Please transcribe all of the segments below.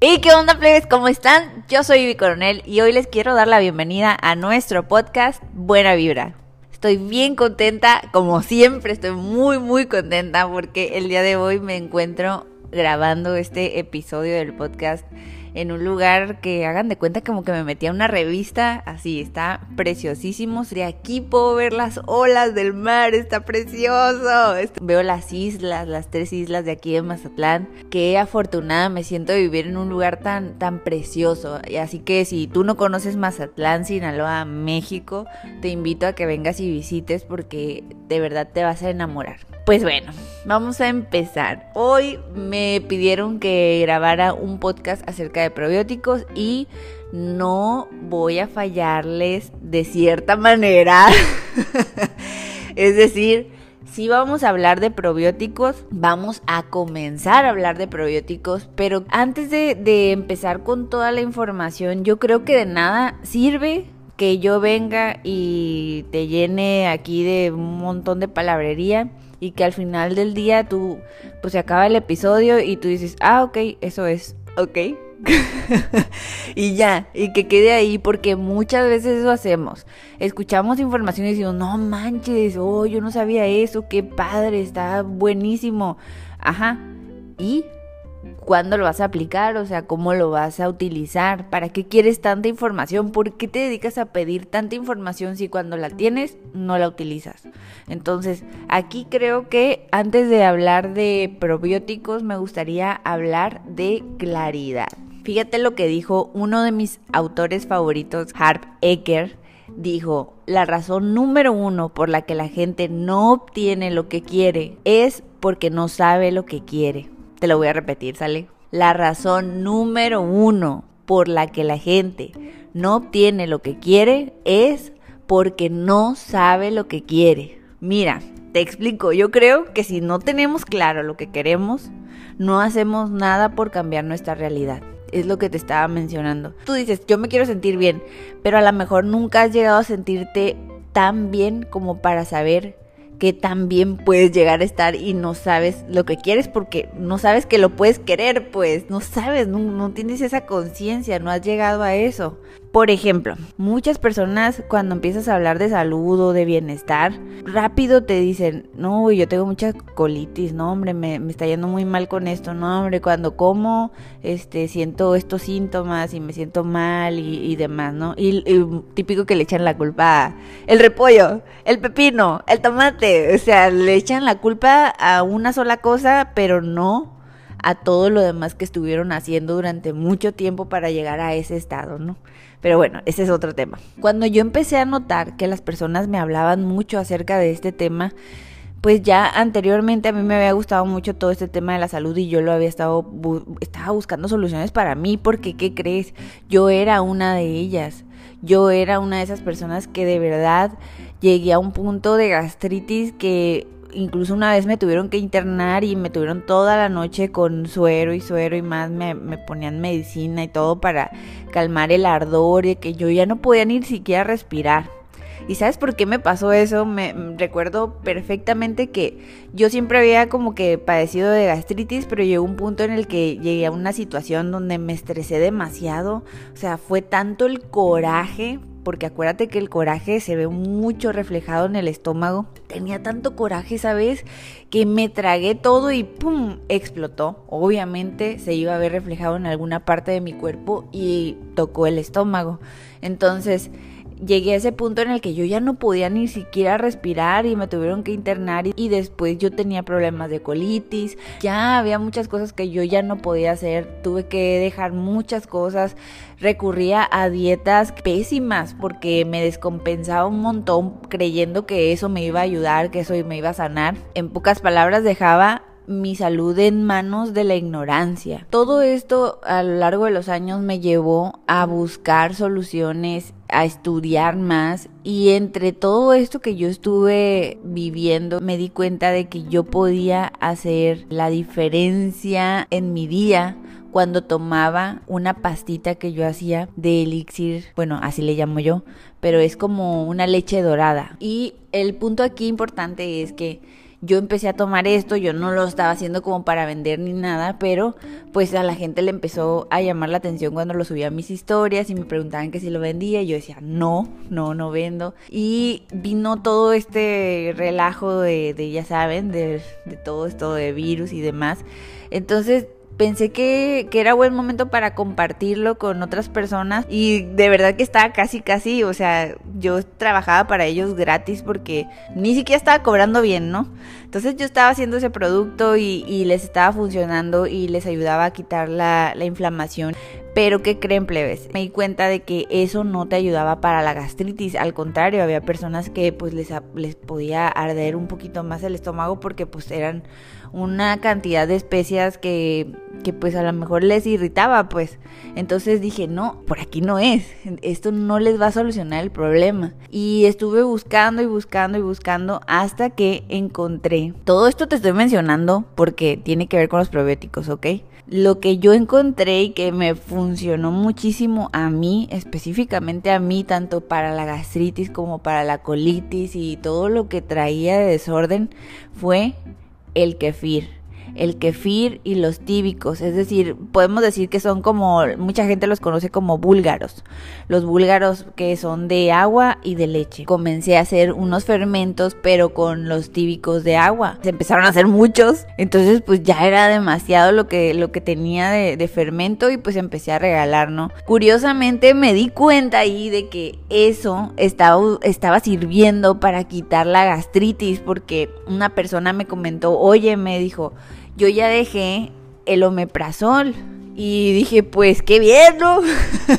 ¿Y qué onda, plebes? ¿Cómo están? Yo soy Vivi Coronel y hoy les quiero dar la bienvenida a nuestro podcast Buena Vibra. Estoy bien contenta, como siempre, estoy muy, muy contenta porque el día de hoy me encuentro grabando este episodio del podcast en un lugar que hagan de cuenta como que me metí a una revista, así está preciosísimo, de aquí puedo ver las olas del mar, está precioso. Veo las islas, las tres islas de aquí de Mazatlán, qué afortunada me siento de vivir en un lugar tan tan precioso. Así que si tú no conoces Mazatlán, Sinaloa, México, te invito a que vengas y visites porque de verdad te vas a enamorar. Pues bueno, vamos a empezar. Hoy me pidieron que grabara un podcast acerca de probióticos y no voy a fallarles de cierta manera. es decir, si vamos a hablar de probióticos, vamos a comenzar a hablar de probióticos, pero antes de, de empezar con toda la información, yo creo que de nada sirve que yo venga y te llene aquí de un montón de palabrería y que al final del día tú, pues se acaba el episodio y tú dices, ah, ok, eso es, ok. y ya, y que quede ahí porque muchas veces eso hacemos. Escuchamos información y decimos, no manches, oh, yo no sabía eso, qué padre, está buenísimo. Ajá. ¿Y cuándo lo vas a aplicar, o sea, cómo lo vas a utilizar, para qué quieres tanta información, por qué te dedicas a pedir tanta información si cuando la tienes no la utilizas. Entonces, aquí creo que antes de hablar de probióticos me gustaría hablar de claridad. Fíjate lo que dijo uno de mis autores favoritos, Harp Eker. Dijo, la razón número uno por la que la gente no obtiene lo que quiere es porque no sabe lo que quiere. Te lo voy a repetir, ¿sale? La razón número uno por la que la gente no obtiene lo que quiere es porque no sabe lo que quiere. Mira, te explico, yo creo que si no tenemos claro lo que queremos, no hacemos nada por cambiar nuestra realidad. Es lo que te estaba mencionando. Tú dices, yo me quiero sentir bien, pero a lo mejor nunca has llegado a sentirte tan bien como para saber que también puedes llegar a estar y no sabes lo que quieres porque no sabes que lo puedes querer, pues no sabes, no, no tienes esa conciencia, no has llegado a eso. Por ejemplo, muchas personas cuando empiezas a hablar de salud o de bienestar, rápido te dicen, no, yo tengo mucha colitis, no, hombre, me, está yendo muy mal con esto, no, hombre, cuando como, este, siento estos síntomas y me siento mal y, demás, ¿no? Y, y, típico que le echan la culpa a el repollo, el pepino, el tomate, o sea, le echan la culpa a una sola cosa, pero no a todo lo demás que estuvieron haciendo durante mucho tiempo para llegar a ese estado, ¿no? Pero bueno, ese es otro tema. Cuando yo empecé a notar que las personas me hablaban mucho acerca de este tema, pues ya anteriormente a mí me había gustado mucho todo este tema de la salud y yo lo había estado estaba buscando soluciones para mí porque qué crees, yo era una de ellas. Yo era una de esas personas que de verdad llegué a un punto de gastritis que incluso una vez me tuvieron que internar y me tuvieron toda la noche con suero y suero y más, me, ponían medicina y todo para calmar el ardor y que yo ya no podía ni siquiera respirar. ¿Y sabes por qué me pasó eso? Me recuerdo perfectamente que yo siempre había como que padecido de gastritis, pero llegó un punto en el que llegué a una situación donde me estresé demasiado. O sea, fue tanto el coraje porque acuérdate que el coraje se ve mucho reflejado en el estómago. Tenía tanto coraje, ¿sabes? Que me tragué todo y ¡pum! explotó. Obviamente se iba a ver reflejado en alguna parte de mi cuerpo y tocó el estómago. Entonces, llegué a ese punto en el que yo ya no podía ni siquiera respirar y me tuvieron que internar y después yo tenía problemas de colitis, ya había muchas cosas que yo ya no podía hacer, tuve que dejar muchas cosas, recurría a dietas pésimas porque me descompensaba un montón creyendo que eso me iba a ayudar, que eso me iba a sanar. En pocas palabras dejaba mi salud en manos de la ignorancia. Todo esto a lo largo de los años me llevó a buscar soluciones, a estudiar más y entre todo esto que yo estuve viviendo me di cuenta de que yo podía hacer la diferencia en mi día cuando tomaba una pastita que yo hacía de elixir, bueno, así le llamo yo, pero es como una leche dorada. Y el punto aquí importante es que yo empecé a tomar esto, yo no lo estaba haciendo como para vender ni nada, pero pues a la gente le empezó a llamar la atención cuando lo subía a mis historias y me preguntaban que si lo vendía y yo decía, no, no, no vendo. Y vino todo este relajo de, ya saben, de, de todo esto de virus y demás. Entonces pensé que, que, era buen momento para compartirlo con otras personas y de verdad que estaba casi, casi, o sea, yo trabajaba para ellos gratis porque ni siquiera estaba cobrando bien, ¿no? Entonces yo estaba haciendo ese producto y, y les estaba funcionando y les ayudaba a quitar la, la inflamación. Pero ¿qué creen plebes? Me di cuenta de que eso no te ayudaba para la gastritis. Al contrario, había personas que pues les, les podía arder un poquito más el estómago porque pues eran una cantidad de especias que, que pues a lo mejor les irritaba pues. Entonces dije, no, por aquí no es. Esto no les va a solucionar el problema. Y estuve buscando y buscando y buscando hasta que encontré. Todo esto te estoy mencionando porque tiene que ver con los probióticos, ¿ok? lo que yo encontré y que me funcionó muchísimo a mí, específicamente a mí, tanto para la gastritis como para la colitis y todo lo que traía de desorden, fue el kefir el kefir y los tíbicos, es decir, podemos decir que son como, mucha gente los conoce como búlgaros, los búlgaros que son de agua y de leche. Comencé a hacer unos fermentos, pero con los tíbicos de agua. Se empezaron a hacer muchos, entonces pues ya era demasiado lo que, lo que tenía de, fermento y pues empecé a regalar, ¿no? Curiosamente me di cuenta ahí de que eso estaba, estaba sirviendo para quitar la gastritis porque una persona me comentó, oye, me dijo, yo ya dejé el omeprazol. Y dije, pues qué bien, ¿no?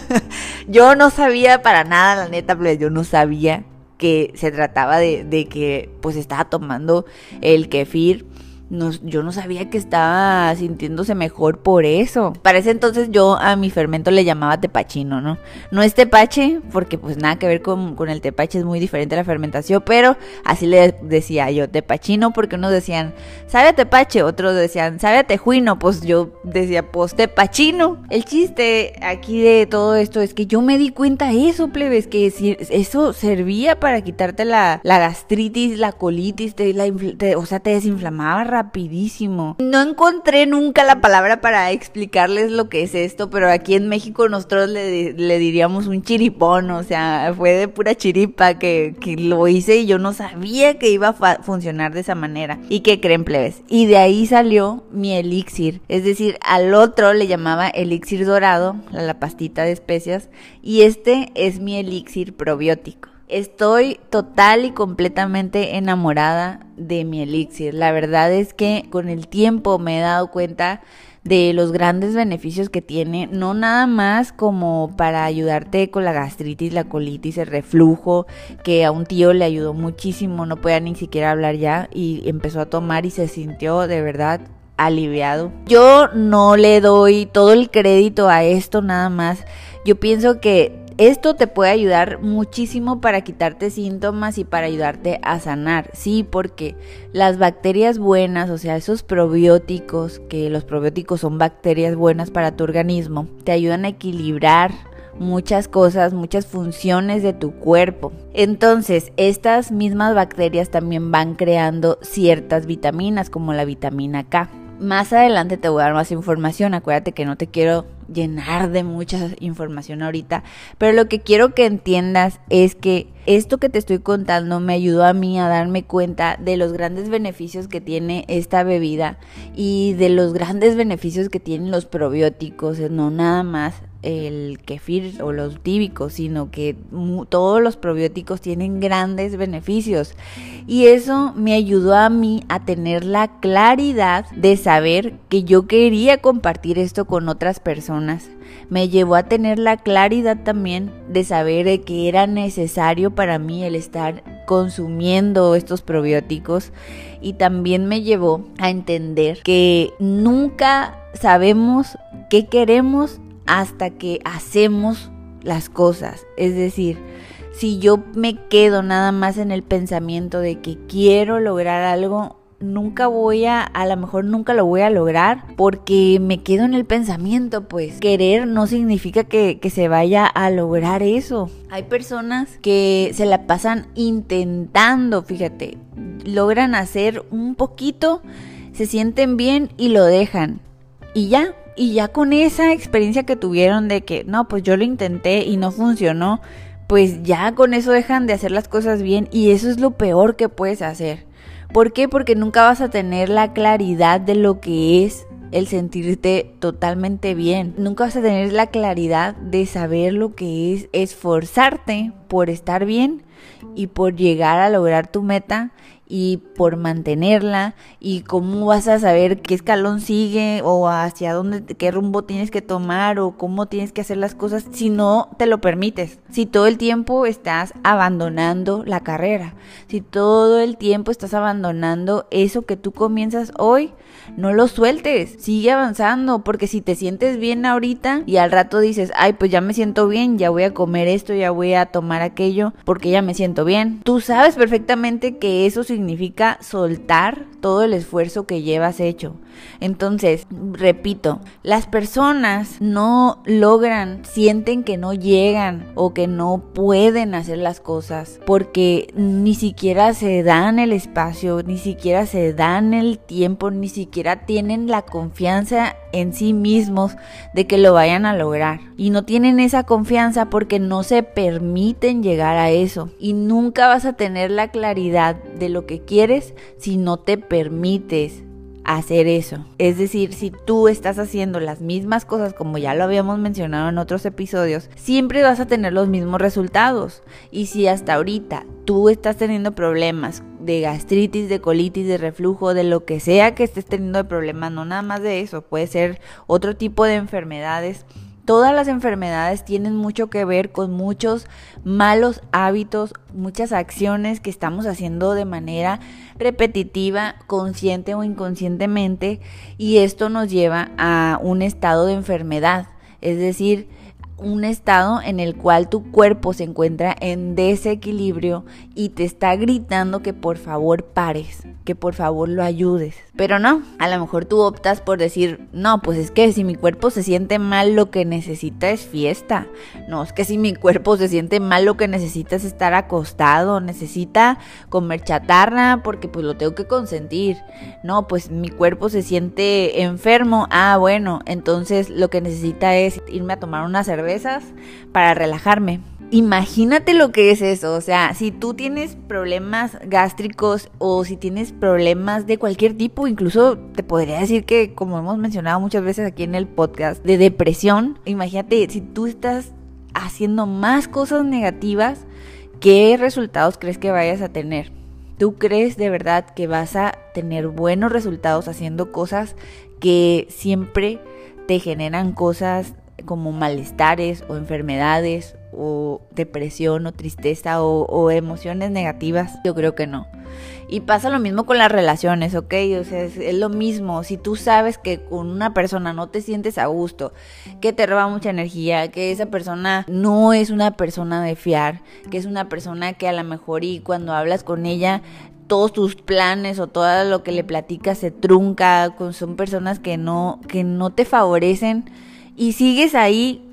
yo no sabía para nada, la neta, pues yo no sabía que se trataba de, de que pues estaba tomando el kefir no, yo no sabía que estaba sintiéndose mejor por eso. Para ese entonces yo a mi fermento le llamaba tepachino, ¿no? No es tepache, porque pues nada que ver con, con el tepache, es muy diferente la fermentación, pero así le decía yo tepachino, porque unos decían, sabe a tepache, otros decían, sabe a tejuino, pues yo decía, pues tepachino. El chiste aquí de todo esto es que yo me di cuenta eso, plebes, que eso servía para quitarte la, la gastritis, la colitis, te, la, o sea, te desinflamaba rapidísimo. No encontré nunca la palabra para explicarles lo que es esto, pero aquí en México nosotros le, le diríamos un chiripón, o sea, fue de pura chiripa que, que lo hice y yo no sabía que iba a funcionar de esa manera. ¿Y qué creen, plebes? Y de ahí salió mi elixir, es decir, al otro le llamaba elixir dorado, la pastita de especias, y este es mi elixir probiótico. Estoy total y completamente enamorada de mi elixir. La verdad es que con el tiempo me he dado cuenta de los grandes beneficios que tiene, no nada más como para ayudarte con la gastritis, la colitis, el reflujo, que a un tío le ayudó muchísimo, no podía ni siquiera hablar ya y empezó a tomar y se sintió de verdad aliviado. Yo no le doy todo el crédito a esto nada más. Yo pienso que esto te puede ayudar muchísimo para quitarte síntomas y para ayudarte a sanar. Sí, porque las bacterias buenas, o sea, esos probióticos, que los probióticos son bacterias buenas para tu organismo, te ayudan a equilibrar muchas cosas, muchas funciones de tu cuerpo. Entonces, estas mismas bacterias también van creando ciertas vitaminas, como la vitamina K. Más adelante te voy a dar más información, acuérdate que no te quiero llenar de mucha información ahorita, pero lo que quiero que entiendas es que esto que te estoy contando me ayudó a mí a darme cuenta de los grandes beneficios que tiene esta bebida y de los grandes beneficios que tienen los probióticos, no nada más el kefir o los tíbicos, sino que todos los probióticos tienen grandes beneficios. Y eso me ayudó a mí a tener la claridad de saber que yo quería compartir esto con otras personas me llevó a tener la claridad también de saber que era necesario para mí el estar consumiendo estos probióticos y también me llevó a entender que nunca sabemos qué queremos hasta que hacemos las cosas. Es decir, si yo me quedo nada más en el pensamiento de que quiero lograr algo, nunca voy a, a lo mejor nunca lo voy a lograr porque me quedo en el pensamiento, pues querer no significa que, que se vaya a lograr eso. Hay personas que se la pasan intentando, fíjate, logran hacer un poquito, se sienten bien y lo dejan. Y ya, y ya con esa experiencia que tuvieron de que, no, pues yo lo intenté y no funcionó, pues ya con eso dejan de hacer las cosas bien y eso es lo peor que puedes hacer. ¿Por qué? Porque nunca vas a tener la claridad de lo que es el sentirte totalmente bien. Nunca vas a tener la claridad de saber lo que es esforzarte por estar bien y por llegar a lograr tu meta y por mantenerla y cómo vas a saber qué escalón sigue o hacia dónde, qué rumbo tienes que tomar o cómo tienes que hacer las cosas si no te lo permites. Si todo el tiempo estás abandonando la carrera, si todo el tiempo estás abandonando eso que tú comienzas hoy, no lo sueltes, sigue avanzando, porque si te sientes bien ahorita y al rato dices, ay, pues ya me siento bien, ya voy a comer esto, ya voy a tomar aquello, porque ya me siento bien. Tú sabes perfectamente que eso significa soltar todo el esfuerzo que llevas hecho. Entonces, repito, las personas no logran, sienten que no llegan o que no pueden hacer las cosas porque ni siquiera se dan el espacio, ni siquiera se dan el tiempo, ni siquiera tienen la confianza en sí mismos de que lo vayan a lograr. Y no tienen esa confianza porque no se permiten llegar a eso. Y nunca vas a tener la claridad de lo que quieres si no te permites hacer eso. Es decir, si tú estás haciendo las mismas cosas como ya lo habíamos mencionado en otros episodios, siempre vas a tener los mismos resultados. Y si hasta ahorita tú estás teniendo problemas de gastritis, de colitis, de reflujo, de lo que sea que estés teniendo de problemas, no nada más de eso, puede ser otro tipo de enfermedades Todas las enfermedades tienen mucho que ver con muchos malos hábitos, muchas acciones que estamos haciendo de manera repetitiva, consciente o inconscientemente, y esto nos lleva a un estado de enfermedad. Es decir, un estado en el cual tu cuerpo se encuentra en desequilibrio y te está gritando que por favor pares, que por favor lo ayudes. Pero no, a lo mejor tú optas por decir, no, pues es que si mi cuerpo se siente mal lo que necesita es fiesta. No, es que si mi cuerpo se siente mal lo que necesita es estar acostado, necesita comer chatarra porque pues lo tengo que consentir. No, pues mi cuerpo se siente enfermo. Ah, bueno, entonces lo que necesita es irme a tomar una cerveza para relajarme. Imagínate lo que es eso, o sea, si tú tienes problemas gástricos o si tienes problemas de cualquier tipo, incluso te podría decir que, como hemos mencionado muchas veces aquí en el podcast, de depresión, imagínate si tú estás haciendo más cosas negativas, ¿qué resultados crees que vayas a tener? ¿Tú crees de verdad que vas a tener buenos resultados haciendo cosas que siempre te generan cosas como malestares o enfermedades o depresión o tristeza o, emociones negativas? Yo creo que no. Y pasa lo mismo con las relaciones, ¿ok? O sea, es, es, lo mismo. Si tú sabes que con una persona no te sientes a gusto, que te roba mucha energía, que esa persona no es una persona de fiar, que es una persona que a lo mejor y cuando hablas con ella todos tus planes o todo lo que le platicas se trunca, son personas que no que no te favorecen y sigues ahí,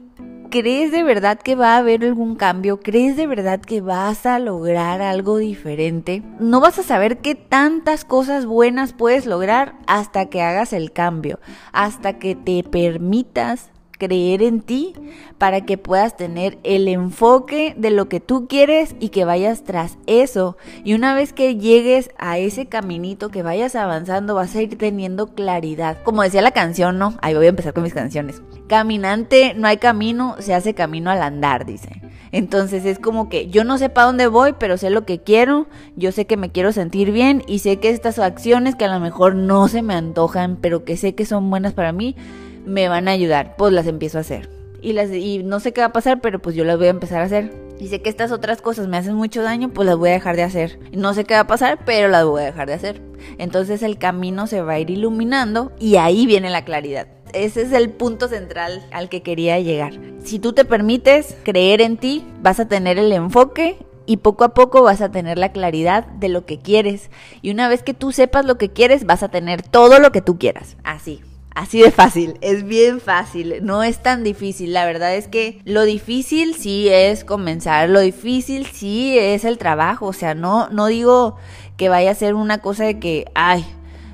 ¿crees de verdad que va a haber algún cambio? ¿Crees de verdad que vas a lograr algo diferente? No vas a saber qué tantas cosas buenas puedes lograr hasta que hagas el cambio, hasta que te permitas creer en ti para que puedas tener el enfoque de lo que tú quieres y que vayas tras eso. Y una vez que llegues a ese caminito, que vayas avanzando, vas a ir teniendo claridad. Como decía la canción, ¿no? Ahí voy a empezar con mis canciones. Caminante, no hay camino, se hace camino al andar, dice. Entonces es como que yo no sé para dónde voy, pero sé lo que quiero, yo sé que me quiero sentir bien y sé que estas acciones que a lo mejor no se me antojan, pero que sé que son buenas para mí, me van a ayudar, pues las empiezo a hacer. Y, las, y no sé qué va a pasar, pero pues yo las voy a empezar a hacer. Y sé que estas otras cosas me hacen mucho daño, pues las voy a dejar de hacer. No sé qué va a pasar, pero las voy a dejar de hacer. Entonces el camino se va a ir iluminando y ahí viene la claridad. Ese es el punto central al que quería llegar. Si tú te permites creer en ti, vas a tener el enfoque y poco a poco vas a tener la claridad de lo que quieres. Y una vez que tú sepas lo que quieres, vas a tener todo lo que tú quieras. Así. Así de fácil, es bien fácil, no es tan difícil. La verdad es que lo difícil sí es comenzar, lo difícil sí es el trabajo. O sea, no, no digo que vaya a ser una cosa de que, ay,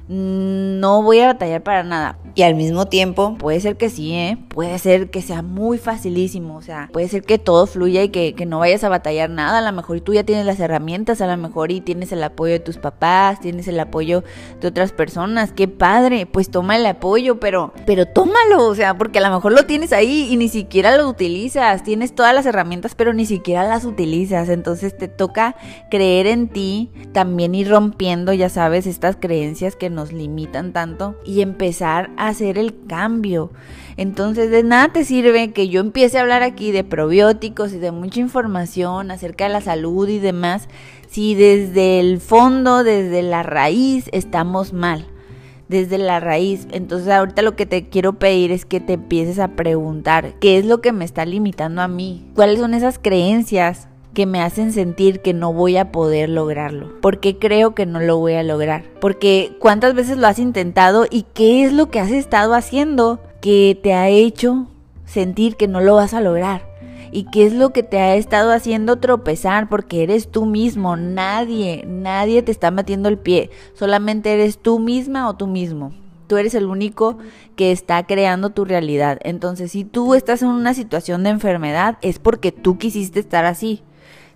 no voy a batallar para nada. Y al mismo tiempo, puede ser que sí, ¿eh? Puede ser que sea muy facilísimo, o sea, puede ser que todo fluya y que, no vayas a batallar nada. A lo mejor tú ya tienes las herramientas, a lo mejor y tienes el apoyo de tus papás, tienes el apoyo de otras personas. Qué padre, pues toma el apoyo, pero, pero tómalo, o sea, porque a lo mejor lo tienes ahí y ni siquiera lo utilizas. Tienes todas las herramientas, pero ni siquiera las utilizas. Entonces te toca creer en ti, también ir rompiendo, ya sabes, estas creencias que nos limitan tanto y empezar a hacer el cambio. Entonces de nada te sirve que yo empiece a hablar aquí de probióticos y de mucha información acerca de la salud y demás si desde el fondo, desde la raíz estamos mal. Desde la raíz. Entonces ahorita lo que te quiero pedir es que te empieces a preguntar qué es lo que me está limitando a mí. ¿Cuáles son esas creencias que me hacen sentir que no voy a poder lograrlo. Porque creo que no lo voy a lograr. Porque cuántas veces lo has intentado y qué es lo que has estado haciendo que te ha hecho sentir que no lo vas a lograr. ¿Y qué es lo que te ha estado haciendo tropezar? Porque eres tú mismo, nadie, nadie te está metiendo el pie, solamente eres tú misma o tú mismo. Tú eres el único que está creando tu realidad. Entonces, si tú estás en una situación de enfermedad, es porque tú quisiste estar así.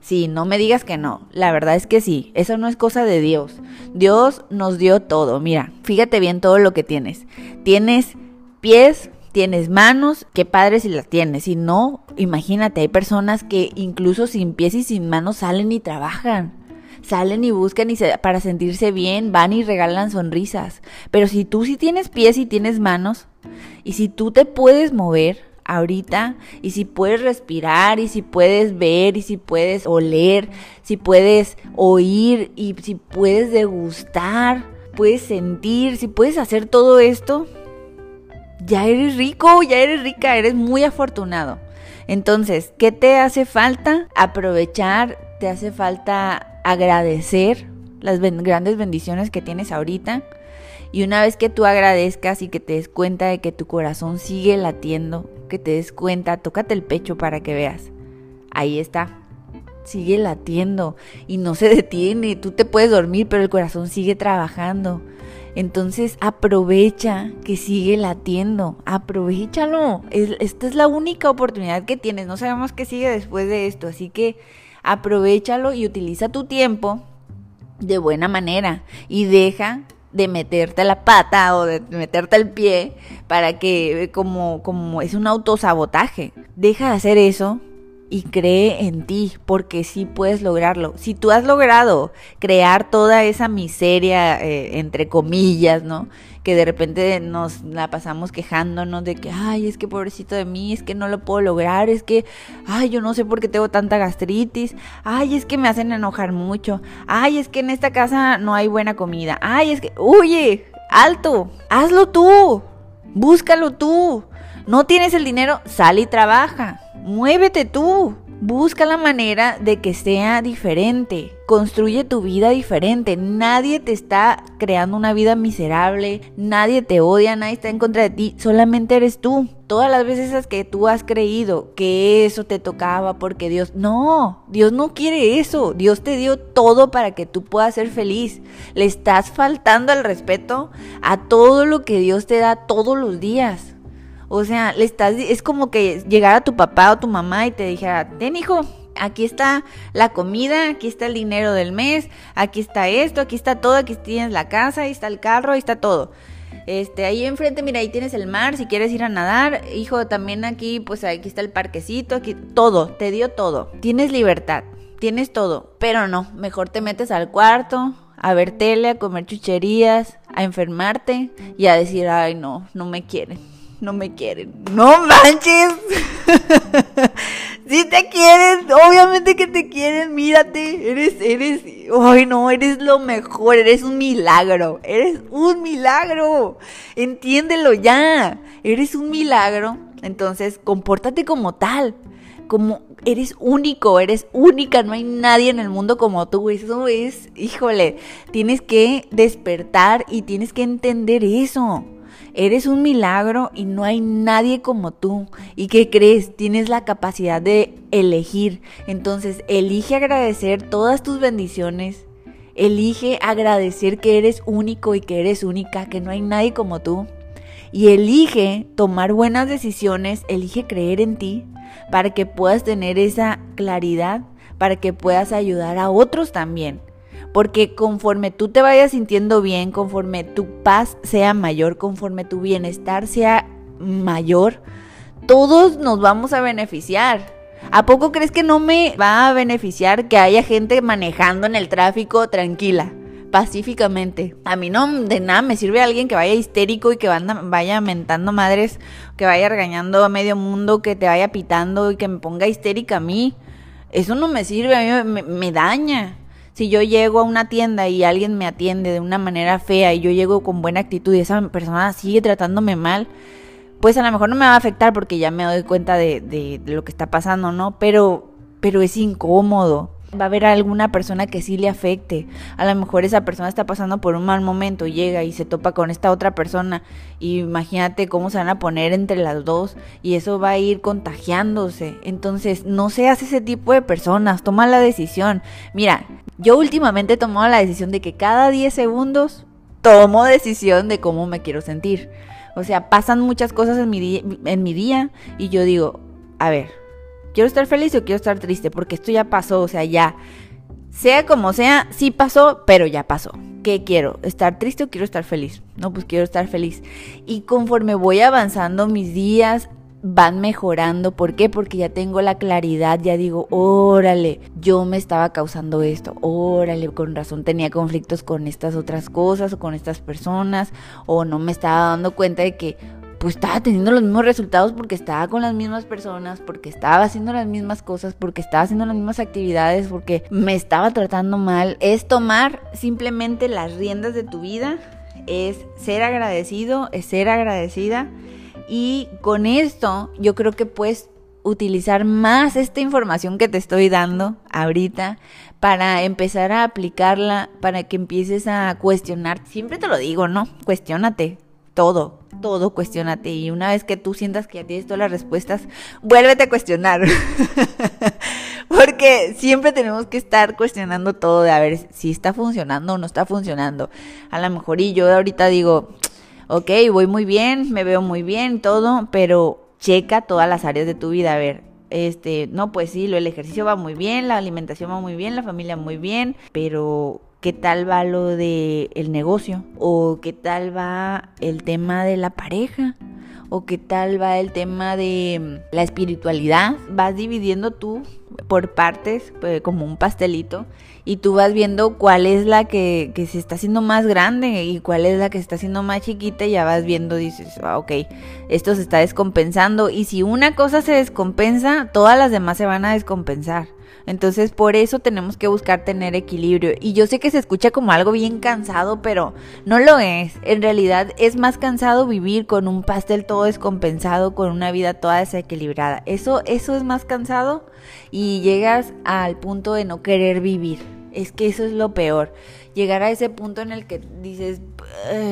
Sí, no me digas que no. La verdad es que sí. Eso no es cosa de Dios. Dios nos dio todo. Mira, fíjate bien todo lo que tienes. Tienes pies, tienes manos, qué padre si las tienes. Si no, imagínate, hay personas que incluso sin pies y sin manos salen y trabajan. Salen y buscan y para sentirse bien, van y regalan sonrisas. Pero si tú sí tienes pies y tienes manos, y si tú te puedes mover, ahorita y si puedes respirar y si puedes ver y si puedes oler, si puedes oír y si puedes degustar, puedes sentir, si puedes hacer todo esto, ya eres rico, ya eres rica, eres muy afortunado. Entonces, ¿qué te hace falta? Aprovechar, te hace falta agradecer las grandes bendiciones que tienes ahorita y una vez que tú agradezcas y que te des cuenta de que tu corazón sigue latiendo, que te des cuenta, tócate el pecho para que veas. Ahí está. Sigue latiendo y no se detiene. Tú te puedes dormir, pero el corazón sigue trabajando. Entonces aprovecha que sigue latiendo, aprovechalo. esta es la única oportunidad que tienes. No sabemos qué sigue después de esto, así que aprovechalo y utiliza tu tiempo de buena manera y deja de meterte la pata o de meterte el pie para que como, como es un autosabotaje. Deja de hacer eso y cree en ti, porque sí puedes lograrlo. Si tú has logrado crear toda esa miseria, eh, entre comillas, ¿no? Que de repente nos la pasamos quejándonos de que, ay, es que pobrecito de mí, es que no lo puedo lograr, es que, ay, yo no sé por qué tengo tanta gastritis, ay, es que me hacen enojar mucho, ay, es que en esta casa no hay buena comida, ay, es que, oye, alto, hazlo tú, búscalo tú. No tienes el dinero, sal y trabaja. Muévete tú. Busca la manera de que sea diferente. Construye tu vida diferente. Nadie te está creando una vida miserable. Nadie te odia. Nadie está en contra de ti. Solamente eres tú. Todas las veces que tú has creído que eso te tocaba porque Dios... No, Dios no quiere eso. Dios te dio todo para que tú puedas ser feliz. Le estás faltando el respeto a todo lo que Dios te da todos los días. O sea, le estás, es como que llegara tu papá o tu mamá y te dijera, ten hijo, aquí está la comida, aquí está el dinero del mes, aquí está esto, aquí está todo, aquí tienes la casa, ahí está el carro, ahí está todo. Este, ahí enfrente, mira, ahí tienes el mar, si quieres ir a nadar, hijo, también aquí, pues aquí está el parquecito, aquí, todo, te dio todo. Tienes libertad, tienes todo, pero no, mejor te metes al cuarto, a ver tele, a comer chucherías, a enfermarte y a decir, ay, no, no me quieren no me quieren. No manches. si te quieren, obviamente que te quieren, mírate. Eres, eres, ay no, eres lo mejor, eres un milagro. Eres un milagro. Entiéndelo ya. Eres un milagro. Entonces, compórtate como tal. como eres único, eres única, no hay nadie en el mundo como tú. Eso es, híjole, tienes que despertar y tienes que entender eso. Eres un milagro y no hay nadie como tú. ¿Y qué crees? Tienes la capacidad de elegir. Entonces, elige agradecer todas tus bendiciones. Elige agradecer que eres único y que eres única, que no hay nadie como tú. Y elige tomar buenas decisiones, elige creer en ti para que puedas tener esa claridad, para que puedas ayudar a otros también. Porque conforme tú te vayas sintiendo bien, conforme tu paz sea mayor, conforme tu bienestar sea mayor, todos nos vamos a beneficiar. ¿A poco crees que no me va a beneficiar que haya gente manejando en el tráfico tranquila? pacíficamente. A mí no de nada me sirve alguien que vaya histérico y que vaya mentando madres, que vaya regañando a medio mundo, que te vaya pitando y que me ponga histérica a mí. Eso no me sirve, a mí me, daña. Si yo llego a una tienda y alguien me atiende de una manera fea y yo llego con buena actitud y esa persona sigue tratándome mal, pues a lo mejor no me va a afectar porque ya me doy cuenta de, de lo que está pasando, ¿no? Pero, pero es incómodo va a haber alguna persona que sí le afecte. A lo mejor esa persona está pasando por un mal momento, llega y se topa con esta otra persona. Y imagínate cómo se van a poner entre las dos y eso va a ir contagiándose. Entonces, no seas ese tipo de personas, toma la decisión. Mira, yo últimamente he tomado la decisión de que cada 10 segundos tomo decisión de cómo me quiero sentir. O sea, pasan muchas cosas en mi, en mi día y yo digo, a ver, ¿Quiero estar feliz o quiero estar triste? Porque esto ya pasó, o sea, ya. Sea como sea, sí pasó, pero ya pasó. ¿Qué quiero? ¿Estar triste o quiero estar feliz? No, pues quiero estar feliz. Y conforme voy avanzando mis días, van mejorando. ¿Por qué? Porque ya tengo la claridad, ya digo, órale, yo me estaba causando esto, órale, con razón tenía conflictos con estas otras cosas o con estas personas, o no me estaba dando cuenta de que, pues estaba teniendo los mismos resultados porque estaba con las mismas personas, porque estaba haciendo las mismas cosas, porque estaba haciendo las mismas actividades, porque me estaba tratando mal. Es tomar simplemente las riendas de tu vida, es ser agradecido, es ser agradecida. Y con esto yo creo que puedes utilizar más esta información que te estoy dando ahorita para empezar a aplicarla, para que empieces a cuestionar. Siempre te lo digo, ¿no? Cuestiónate, todo, todo cuestionate. Y una vez que tú sientas que ya tienes todas las respuestas, vuélvete a cuestionar. Porque siempre tenemos que estar cuestionando todo de a ver si está funcionando o no está funcionando. A lo mejor y yo ahorita digo, ok, voy muy bien, me veo muy bien, todo, pero checa todas las áreas de tu vida. A ver, este, no, pues sí, el ejercicio va muy bien, la alimentación va muy bien, la familia muy bien, pero qué tal va lo del el negocio o qué tal va el tema de la pareja o qué tal va el tema de la espiritualidad. Vas dividiendo tú por partes, pues, como un pastelito, y tú vas viendo cuál es la que, que, se está haciendo más grande y cuál es la que se está haciendo más chiquita, y ya vas viendo, dices, ah, ok, esto se está descompensando, y si una cosa se descompensa, todas las demás se van a descompensar. Entonces por eso tenemos que buscar tener equilibrio. Y yo sé que se escucha como algo bien cansado, pero no lo es. En realidad es más cansado vivir con un pastel todo descompensado, con una vida toda desequilibrada. Eso, eso es más cansado y llegas al punto de no querer vivir. Es que eso es lo peor. Llegar a ese punto en el que dices,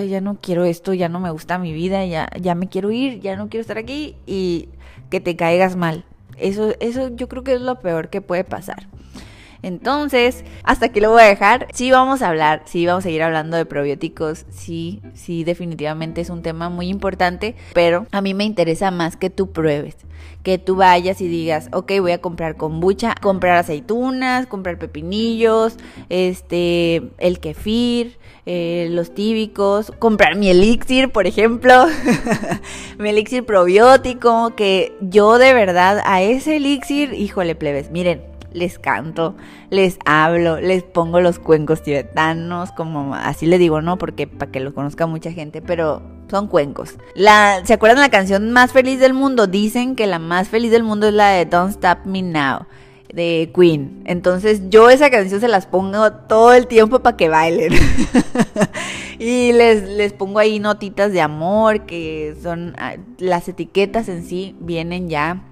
ya no quiero esto, ya no me gusta mi vida, ya, ya me quiero ir, ya no quiero estar aquí y que te caigas mal. Eso, eso yo creo que es lo peor que puede pasar. Entonces, hasta aquí lo voy a dejar. Sí vamos a hablar, sí vamos a seguir hablando de probióticos, sí, sí, definitivamente es un tema muy importante, pero a mí me interesa más que tú pruebes, que tú vayas y digas, ok, voy a comprar kombucha, comprar aceitunas, comprar pepinillos, este, el kefir, eh, los tíbicos, comprar mi elixir, por ejemplo, mi elixir probiótico, que yo de verdad a ese elixir, híjole plebes, miren, les canto, les hablo, les pongo los cuencos tibetanos, como así le digo, ¿no? Porque para que lo conozca mucha gente, pero son cuencos. La, ¿Se acuerdan la canción más feliz del mundo? Dicen que la más feliz del mundo es la de Don't Stop Me Now de Queen. Entonces yo esa canción se las pongo todo el tiempo para que bailen. y les, les pongo ahí notitas de amor, que son ah, las etiquetas en sí vienen ya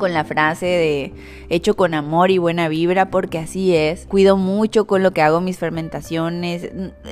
con la frase de hecho con amor y buena vibra porque así es. Cuido mucho con lo que hago mis fermentaciones.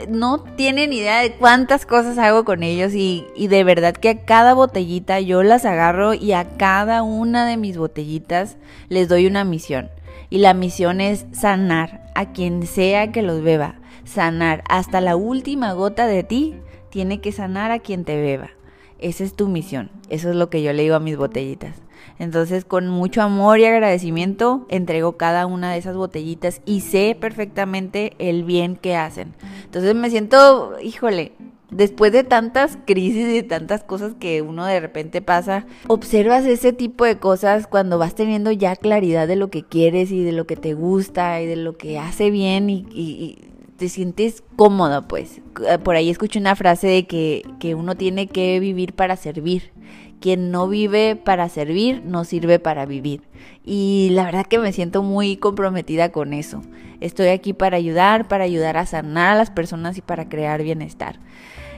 No tienen idea de cuántas cosas hago con ellos y, y de verdad que a cada botellita yo las agarro y a cada una de mis botellitas les doy una misión. Y la misión es sanar a quien sea que los beba. Sanar hasta la última gota de ti tiene que sanar a quien te beba. Esa es tu misión. Eso es lo que yo le digo a mis botellitas. Entonces, con mucho amor y agradecimiento, entrego cada una de esas botellitas y sé perfectamente el bien que hacen. Entonces, me siento, híjole, después de tantas crisis y tantas cosas que uno de repente pasa, observas ese tipo de cosas cuando vas teniendo ya claridad de lo que quieres y de lo que te gusta y de lo que hace bien y, te sientes cómodo, pues. Por ahí escuché una frase de que, que uno tiene que vivir para servir. Quien no vive para servir, no sirve para vivir. Y la verdad que me siento muy comprometida con eso. Estoy aquí para ayudar, para ayudar a sanar a las personas y para crear bienestar.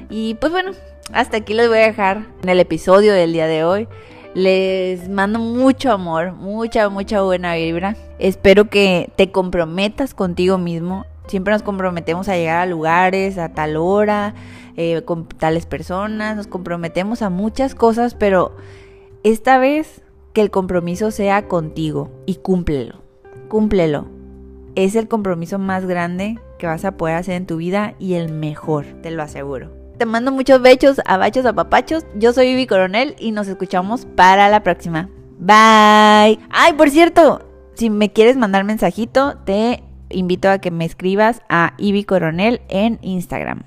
Y pues bueno, hasta aquí les voy a dejar en el episodio del día de hoy. Les mando mucho amor, mucha, mucha buena vibra. Espero que te comprometas contigo mismo. Siempre nos comprometemos a llegar a lugares a tal hora, eh, con tales personas, nos comprometemos a muchas cosas, pero esta vez que el compromiso sea contigo y cúmplelo, cúmplelo. Es el compromiso más grande que vas a poder hacer en tu vida y el mejor, te lo aseguro. Te mando muchos bechos, abachos, apapachos. Yo soy Vivi Coronel y nos escuchamos para la próxima. Bye. Ay, por cierto, si me quieres mandar mensajito, te invito a que me escribas a Ivy Coronel en Instagram.